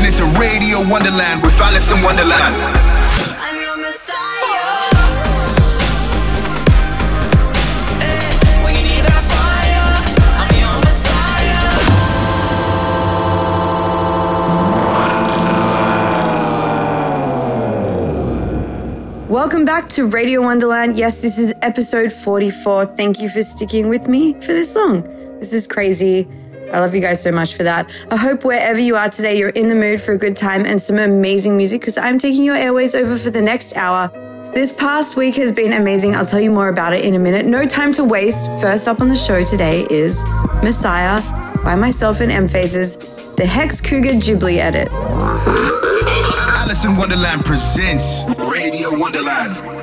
You're listening to Radio Wonderland with Alison Wonderland. I'm your messiah. Eh, need that fire, I'm your messiah. Welcome back to Radio Wonderland. Yes, this is episode 44. Thank you for sticking with me for this long. This is crazy. I love you guys so much for that. I hope wherever you are today, you're in the mood for a good time and some amazing music because I'm taking your airways over for the next hour. This past week has been amazing. I'll tell you more about it in a minute. No time to waste. First up on the show today is Messiah by myself and M-Phazes, the Hex Cougar Ghibli edit. Alison Wonderland presents Radio Wonderland.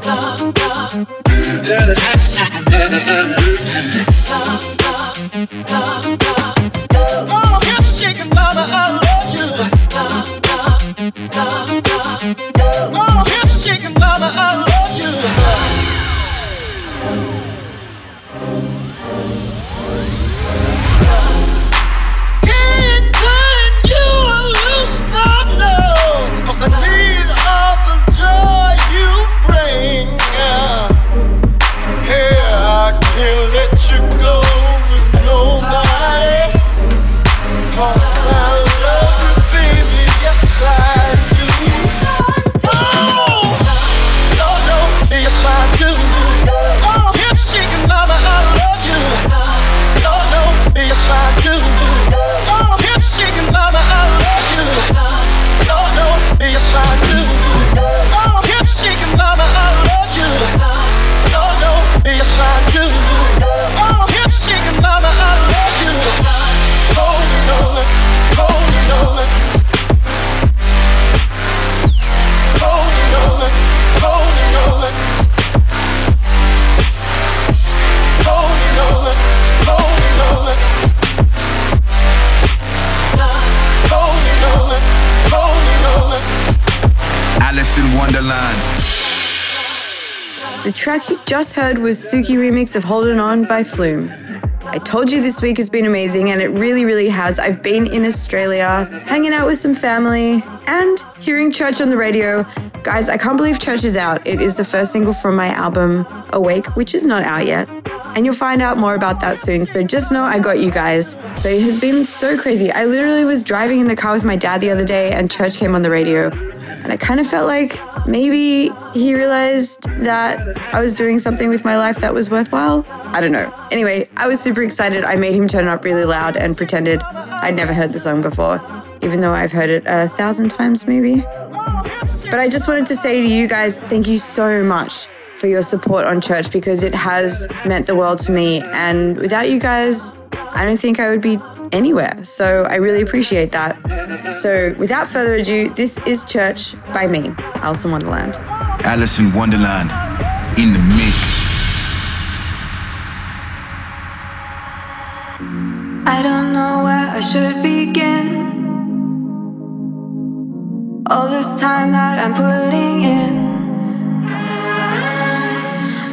Track you just heard was Suki remix of Holding On by Flume. I told you this week has been amazing, and it really, really has. I've been in Australia, hanging out with some family, and hearing Church on the radio. Guys, I can't believe Church is out. It is the first single from my album, Awake, which is not out yet. And you'll find out more about that soon. So just know I got you guys. But it has been so crazy. I literally was driving in the car with my dad the other day, and Church came on the radio. And I kind of felt like maybe he realized that I was doing something with my life that was worthwhile. I don't know. Anyway, I was super excited. I made him turn up really loud and pretended I'd never heard the song before, even though I've heard it a thousand times maybe. But I just wanted to say to you guys, thank you so much for your support on church because it has meant the world to me. And without you guys, I don't think I would be anywhere. So I really appreciate that. So without further ado, this is Church by me, Alison Wonderland. Alison Wonderland in the mix. I don't know where I should begin. All this time that I'm putting in.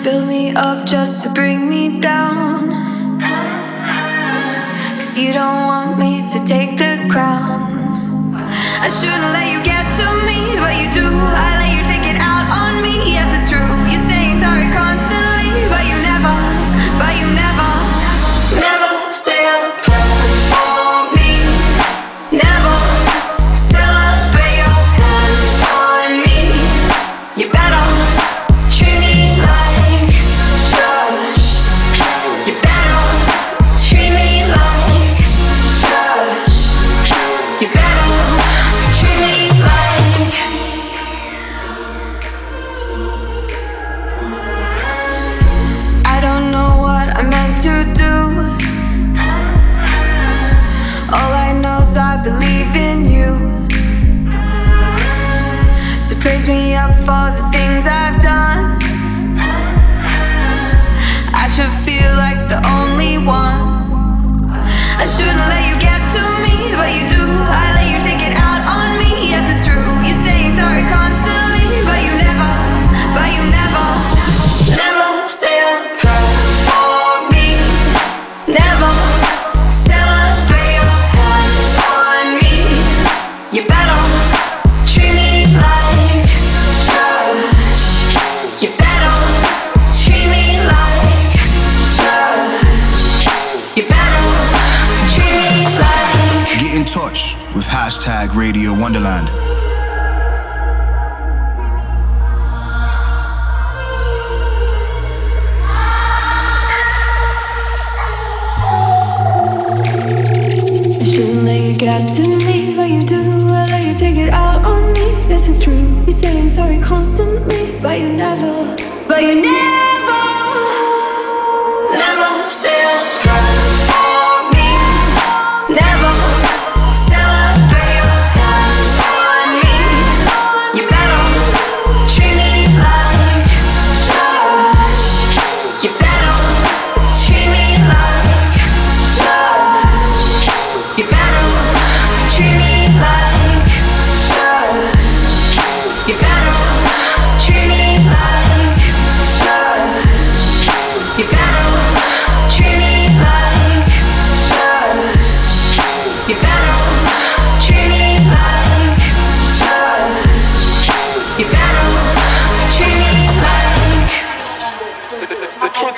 Build me up just to bring me down. Cause you don't want me to take the crown. I shouldn't let you get to me, but you do. I believe you. So praise me up for the things I've done. I should feel like the only one. I shouldn't let you get to me, Radio Wonderland. Shouldn't let you get to me, but you do. I let you take it out on me. This is true. You say I'm sorry constantly, but you never, but you never.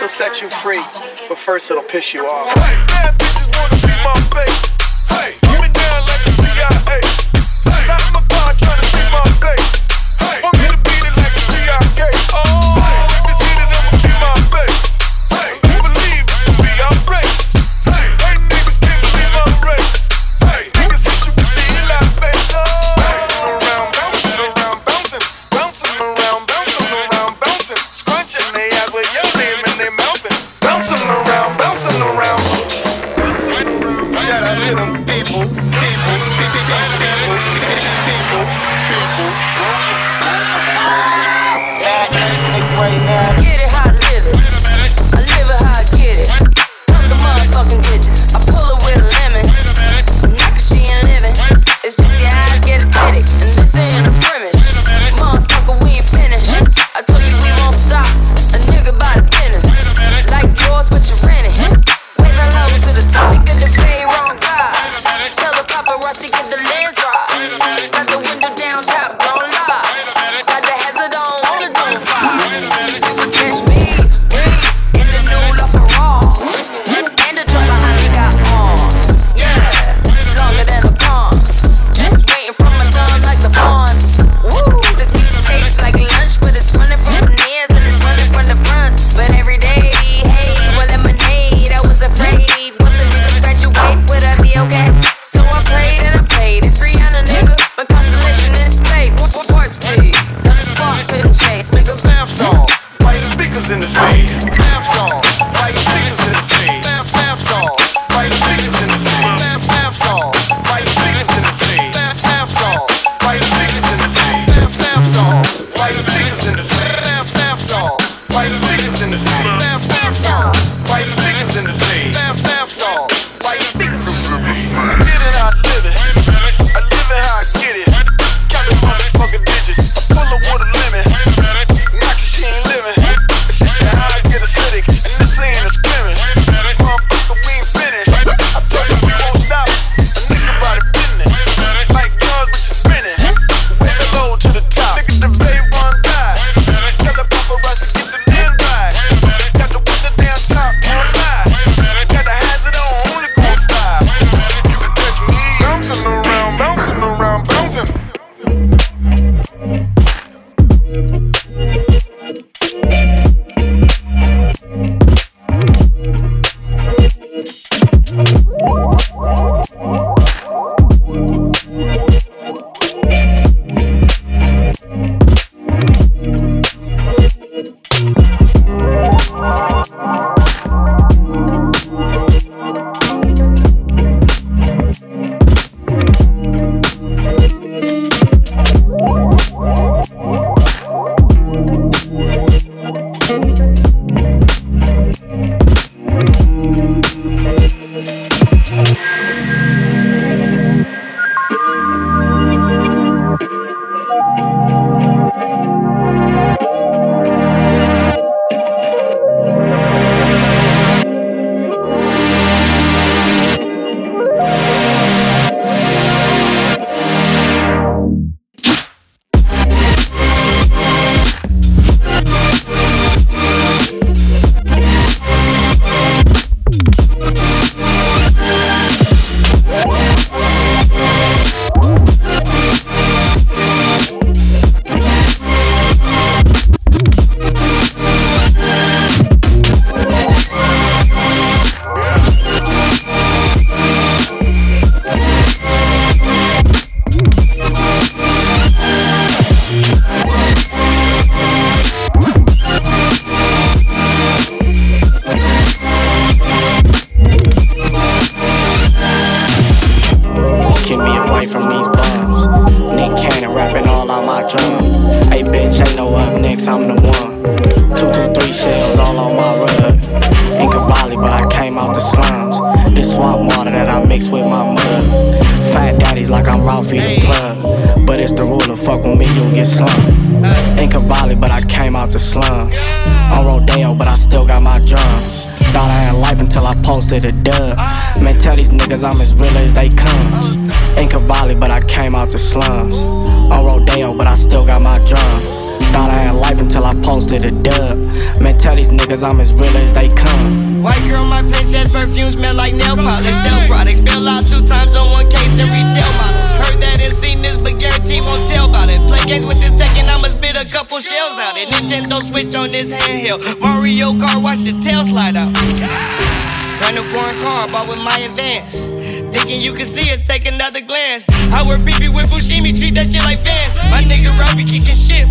will set you free, but first it'll piss you off. Hey, bad bitches wanna be my. Hey, me down like the CIA.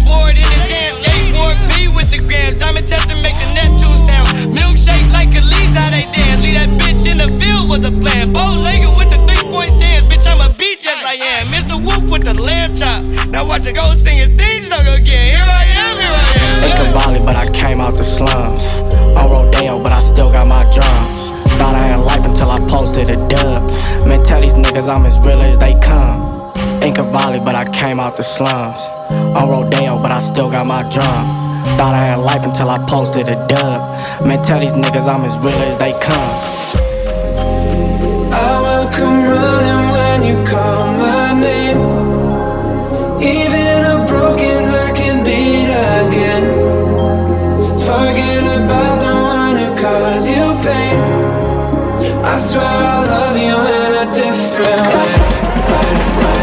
Kicking in his hands. A4P with the gram, diamond tester make the Neptune sound. Milkshake like Elise, how they dance. Leave that bitch in the field was a plan. Bow legged with the three point stance, bitch, I'm a beast, yes I am. Mr. Wolf with the lamb chop. Now watch it go sing his theme song again. Here I am, here I am. In Cavalli, but I came out the slums. On Rodeo, but I still got my drums. Thought I had life until I posted a dub. Man, tell these niggas I'm as real as they come. In Cavalli, but I came out the slums. On Rodeo, but I still got my drum. Thought I had life until I posted a dub. Man, tell these niggas I'm as real as they come. I will come running when you call my name. Even a broken heart can beat again. Forget about the one who caused you pain. I swear I love you in a different way.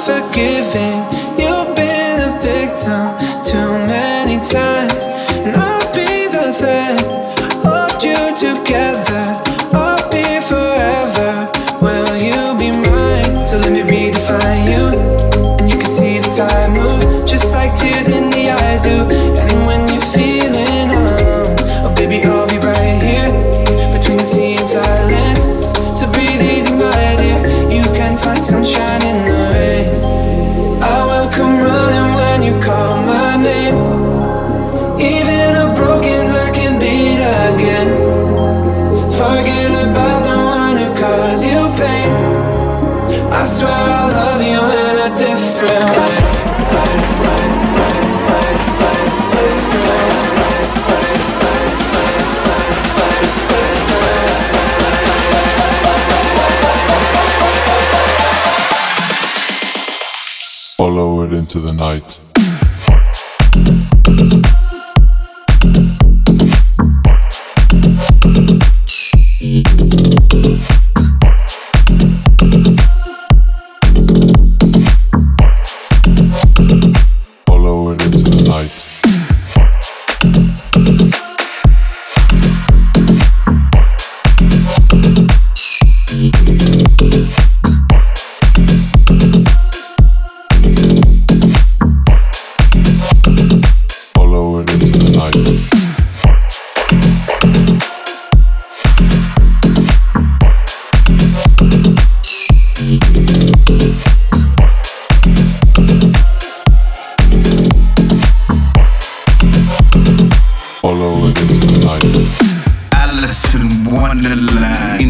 So the night. all over the night. Alison Wonderland.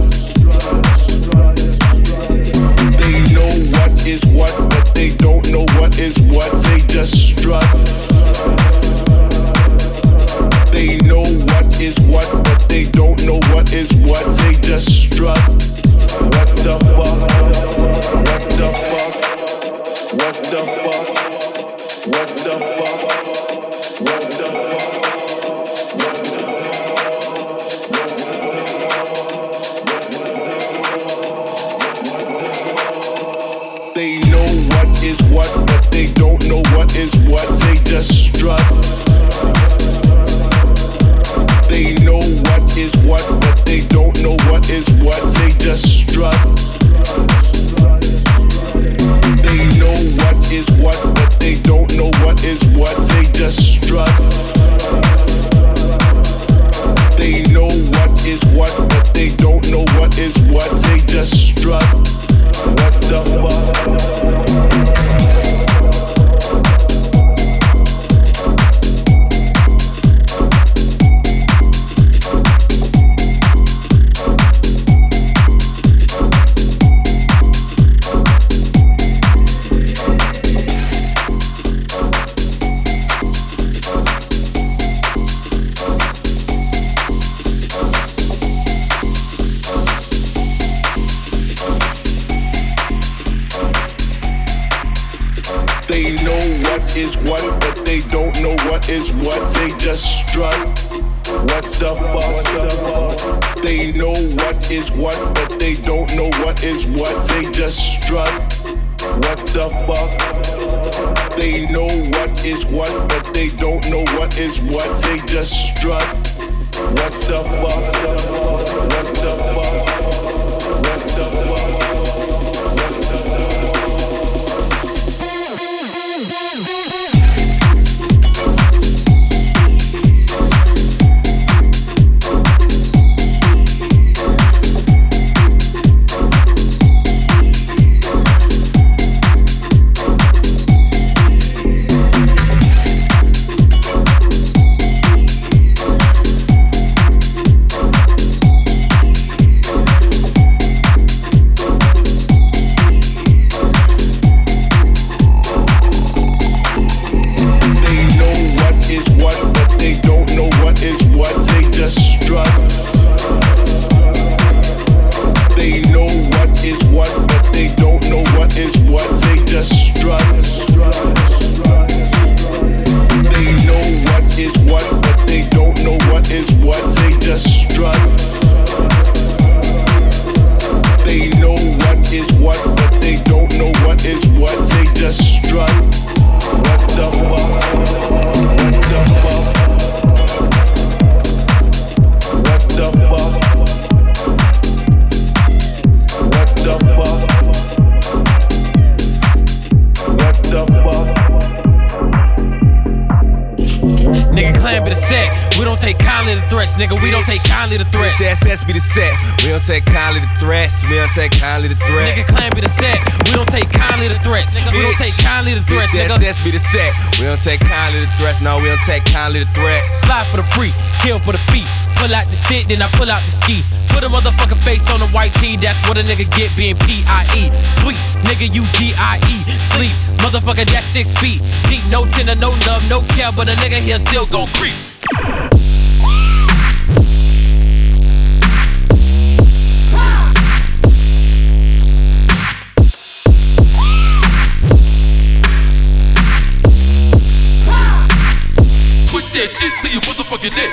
What nigga. We don't take kindly to threats. TSS be the set. We don't take kindly to threats. We don't take kindly to threats. Nigga, clan be the set. We don't take kindly to threats, nigga. We don't take kindly to threats, nigga. TSS be the set. We don't take kindly to threats. No, we don't take kindly to threats. Slide for the free, kill for the feet. Pull out the stick, then I pull out the ski. Put a motherfucking face on the white tee. That's what a nigga get being P.I.E. Sweet, nigga, you D.I.E. Sleep, motherfucker, that's six feet. Deep, no tender, no love, no care, but a nigga here still gon' creep. Shit to your motherfucking neck.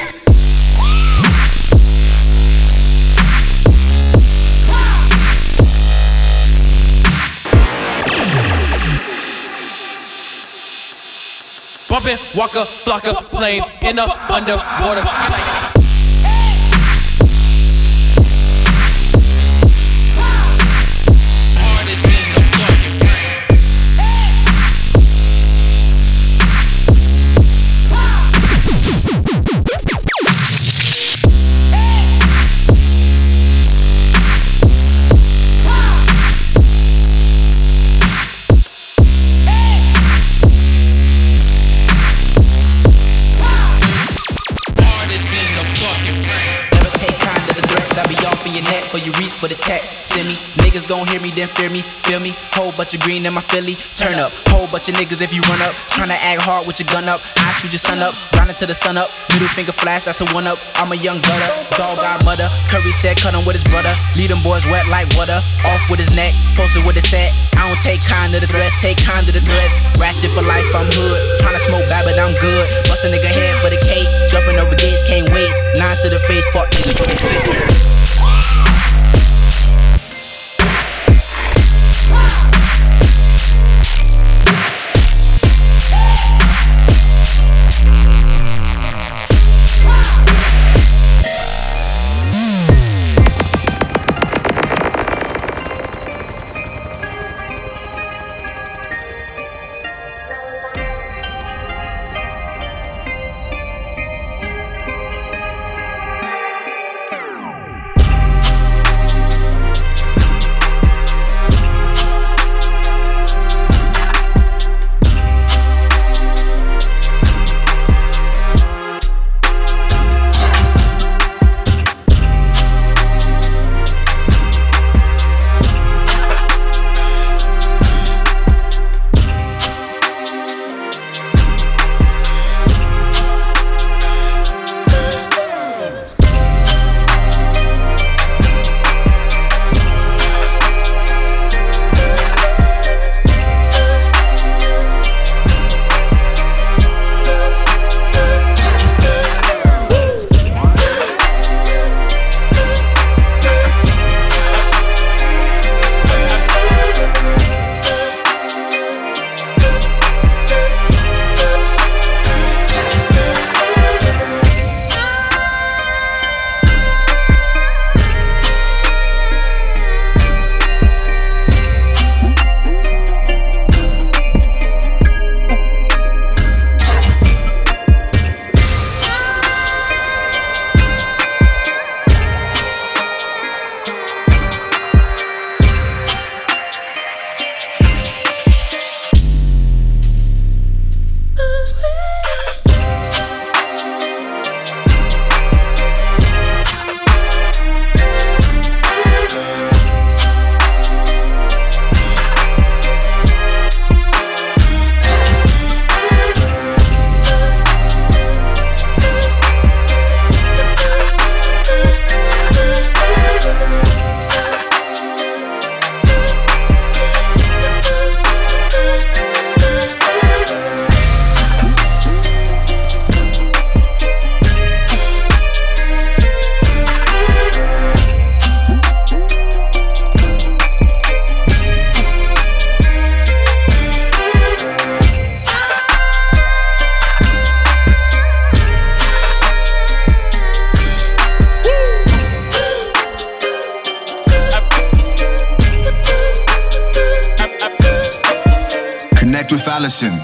Bumping, walker, flocker, plane in the underwater. Then fear me. Feel me? Whole bunch of green in my Philly. Turn up. Whole bunch of niggas if you run up. Tryna act hard with your gun up. I shoot your son up. Grinding to the sun up. Middle finger flash, that's a one up. I'm a young gutter. Dog got mother. Curry said cut him with his brother. Lead them boys wet like water. Off with his neck. Posted with his set. I don't take kind to the threats. Take kind to the threats. Ratchet for life, I'm hood. Tryna smoke bad, but I'm good. Bust a nigga head for the cake. Jumping over gates, can't wait. Nine to the face, fuck niggas.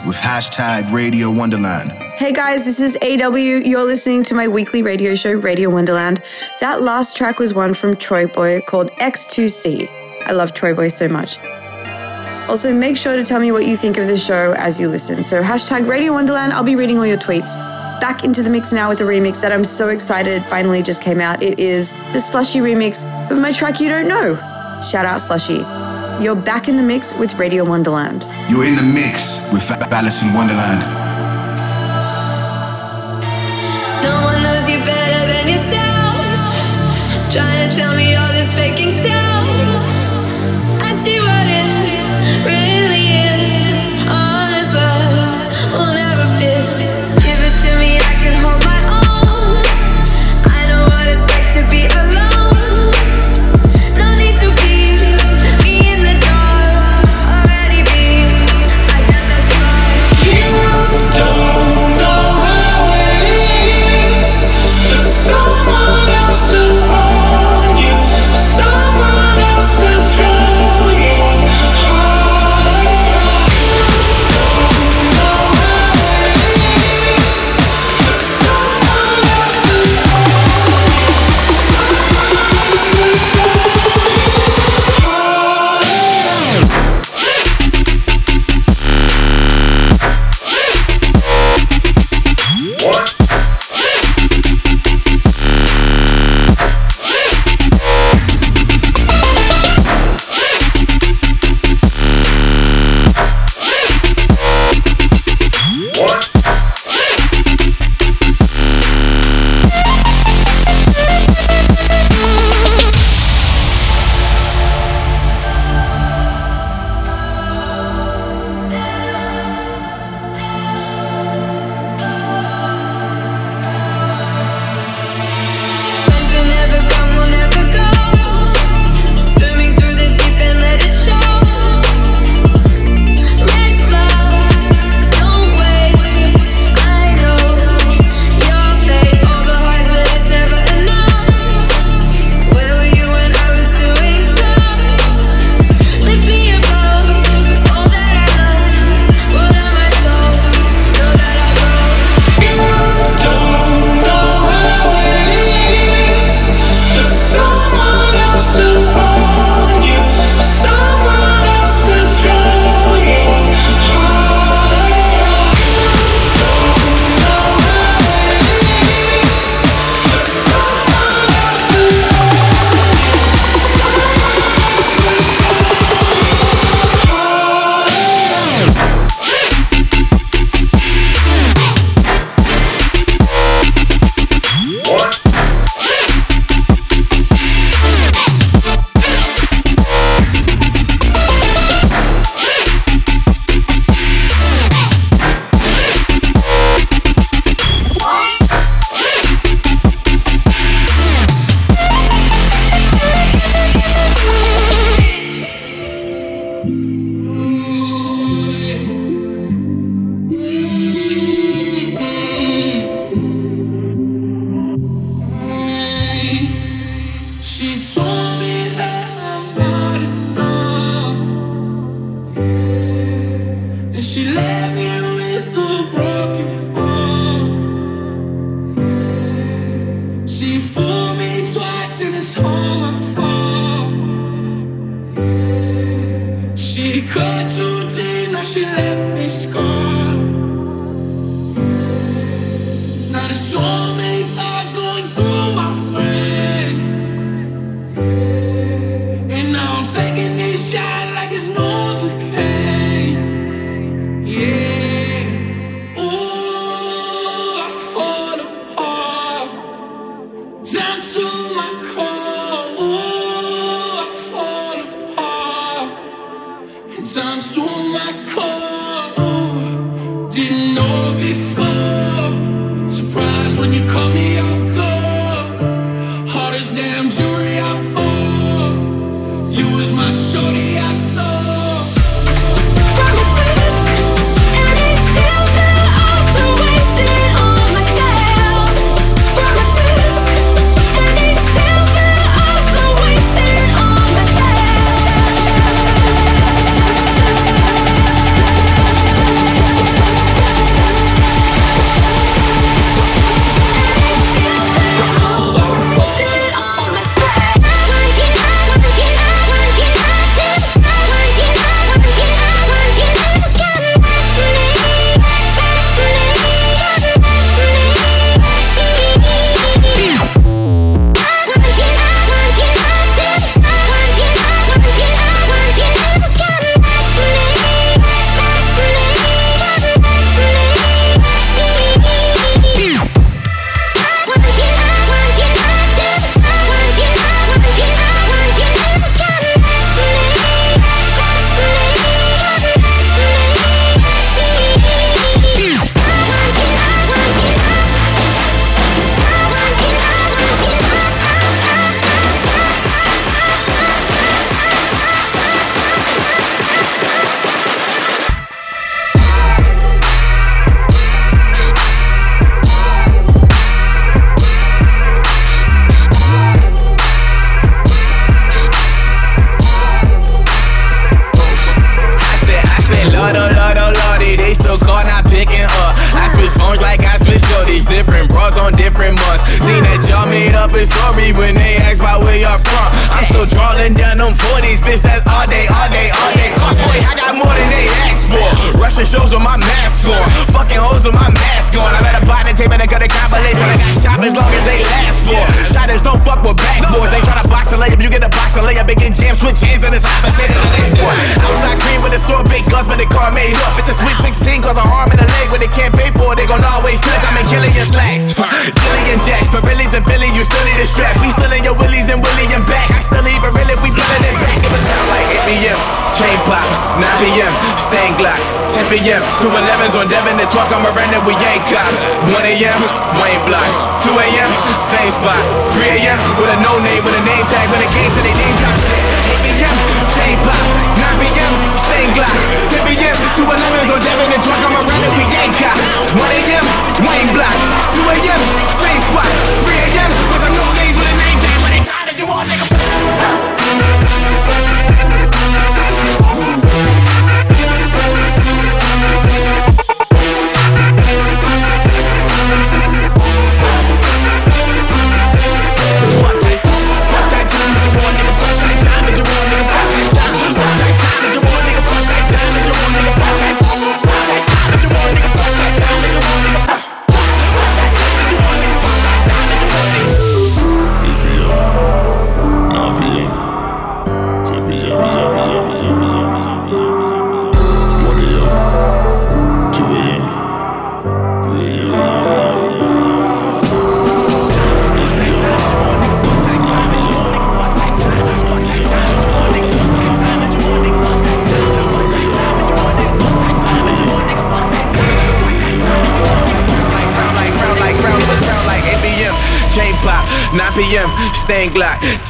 With hashtag Radio Wonderland. Hey guys, this is AW. You're listening to my weekly radio show, Radio Wonderland. That last track was one from TroyBoi called X2C. I love TroyBoi so much. Also, make sure to tell me what you think of the show as you listen. So, hashtag Radio Wonderland. I'll be reading all your tweets. Back into the mix now with a remix that I'm so excited finally just came out. It is the Slushii remix of my track You Don't Know. Shout out Slushii. You're back in the mix with Radio Wonderland. You're in the mix with Alison Wonderland. No one knows you better than yourself. Trying to tell me all this faking sounds. I see what it really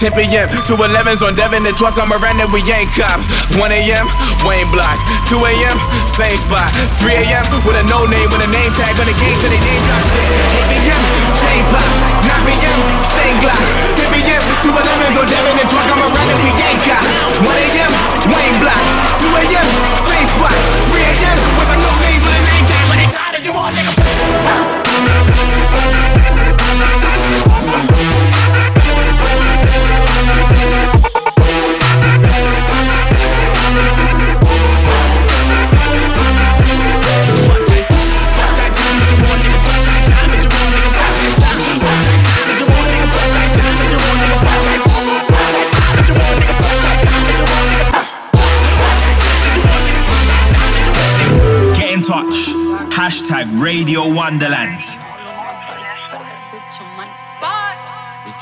10 p.m. to 11s on Devon and 12 on Miranda, we ain't cop. 1 a.m., Wayne Block. 2 a.m., same spot. 3 a.m., with a no name, with a name tag, on the game to the name drop shit. 8 p.m., chain pop. 9 p.m., same Glock. 10 p.m., to 11s on Devon and 12 on Miranda, we ain't cop. 1 a.m., Wayne Block. 2 a.m., same spot. 3 a.m., with a no name, with a name tag, when they tired as you want, nigga. Hashtag Radio Wonderland. Bitch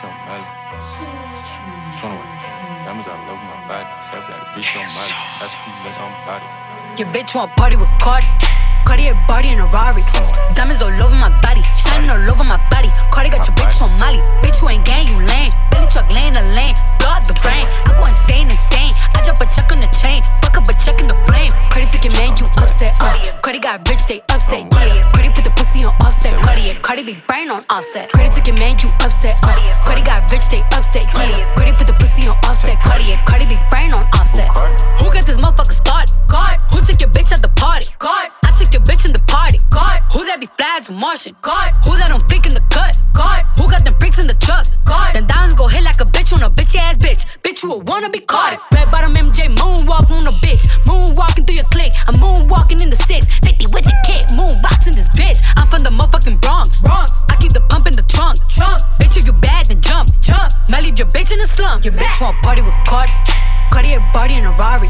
on Melly. 21. Diamonds all over my body. Serve that bitch on Molly. That's keep me on body. Your bitch want party with Cardi. Cartier body in a Rari. Diamonds all over my body, shining all over my body. Cardi got your bitch on Molly. Bitch, you ain't gang, you lame. Billy truck laying the lane, blow the brain. I go insane, insane. I drop a check on the chain, fuck up a check in the flame. Cardi took your man, you upset. Uh. Cardi got rich, they upset. Yeah. Cardi put the pussy on offset. Cardi, yeah. Cardi be brain on offset. Cardi took your man, you upset. Uh. Cardi got rich, they upset. Yeah. Cardi put the pussy on offset. Cardi, yeah. Cardi be brain on offset. Who got this motherfucker started? God. Who took your bitch at the party? God. I took your bitch in the party. God. Who that be flags Martian? God. Who that fleek in the cut? God. Who got them freaks in the truck? God. Then diamonds go hit like a bitch on a bitch ass bitch. Bitch, you a wanna be caught. Red bottom MJ moonwalk on a bitch. Moonwalking through your clique. I'm moonwalking in the six. 50 with the kid. Moonboxing this bitch. I'm from the motherfucking Bronx. Bronx. I keep the pump in the trunk. Trunk. Bitch, if you bad, then jump. Jump. Might leave your bitch in the slump. Your bitch want party with Cardi. Cartier body in a Rari.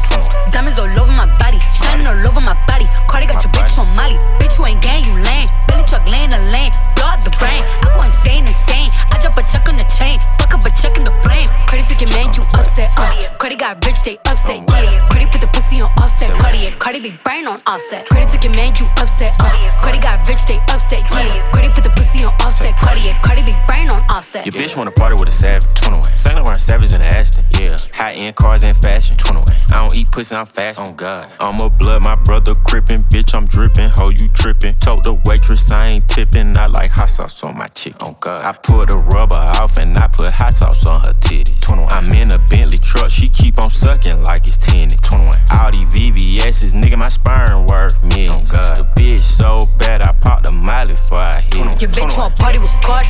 Diamonds all over my body, shining all over my body. Cardi got your bitch on Molly. Bitch, you ain't gang, you lame. Billy truck laying the lane, blow out the brain. I go insane, insane. I drop a check on the chain, fuck up a check in the flame. Cardi took your man, you upset. Uh. Cardi got rich, they upset. Yeah. Cardi put the pussy on offset. Cardi, yeah. Cardi be brain on offset. Cardi took your man, you upset. Uh. Cardi got rich, they upset. Yeah. Cardi put the pussy on offset. Cardi, yeah. Cardi be brain on offset. Your bitch wanna party with a savage. 21. Saint Laurent savage in the Aston. Yeah. High end cars and fashion. 21. I don't eat pussy, I'm fast. On God. I'm a blood, my brother crippin'. Bitch, I'm drippin'. Ho, you trippin'. Told the waitress I ain't tippin'. I like hot sauce on my chick. On oh, God. I pull the rubber off and I put hot sauce on her titty. 21. I'm in a Bentley truck. She keep on sucking like it's tinted. 21. All these VVS's, nigga, my sperm worth millions. On God. The bitch so bad, I popped the molly before I hit it. Your bitch want party with Cardi.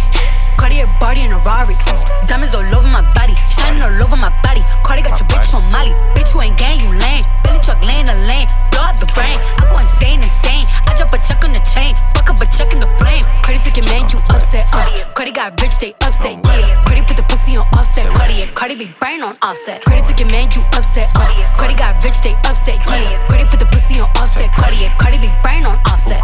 Cartier body in a Rari. Diamonds all over my body, shining all over my body. Cardi got your bitch on Molly. Bitch, you ain't gang, you lame. Billy truck laying the lane, blow out the brain. I go insane, insane. I drop a check on the chain, fuck up a check in the flame. Cardi took your man, you upset. Uh. Cardi got rich, they upset. Yeah. Cardi put the pussy on offset. Cardi, yeah. Cardi be brain on offset. Cardi took your man, you upset. Uh. Cardi got rich, they upset. Yeah. Cardi put the pussy on offset. Cardi, yeah. Cardi be brain on offset.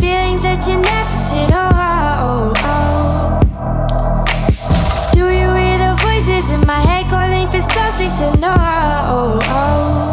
Feelings that you never did. Oh, oh, oh. Do you hear the voices in my head calling for something to know? Oh, oh.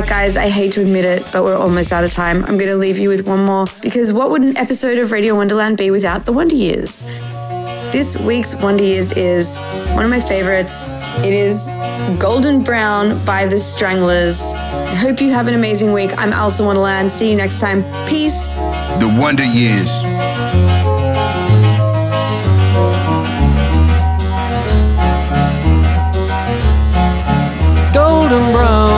Right, guys, I hate to admit it, but we're almost out of time. I'm going to leave you with one more because what would an episode of Radio Wonderland be without the Wonder Years? This week's Wonder Years is one of my favorites. It is Golden Brown by the Stranglers. I hope you have an amazing week. I'm Alison Wonderland. See you next time. Peace. The Wonder Years. golden brown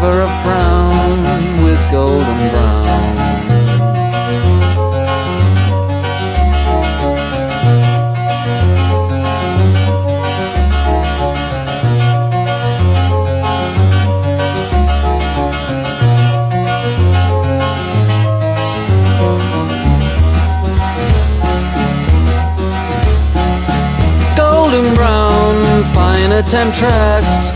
never a frown with golden brown. Golden brown fine a temptress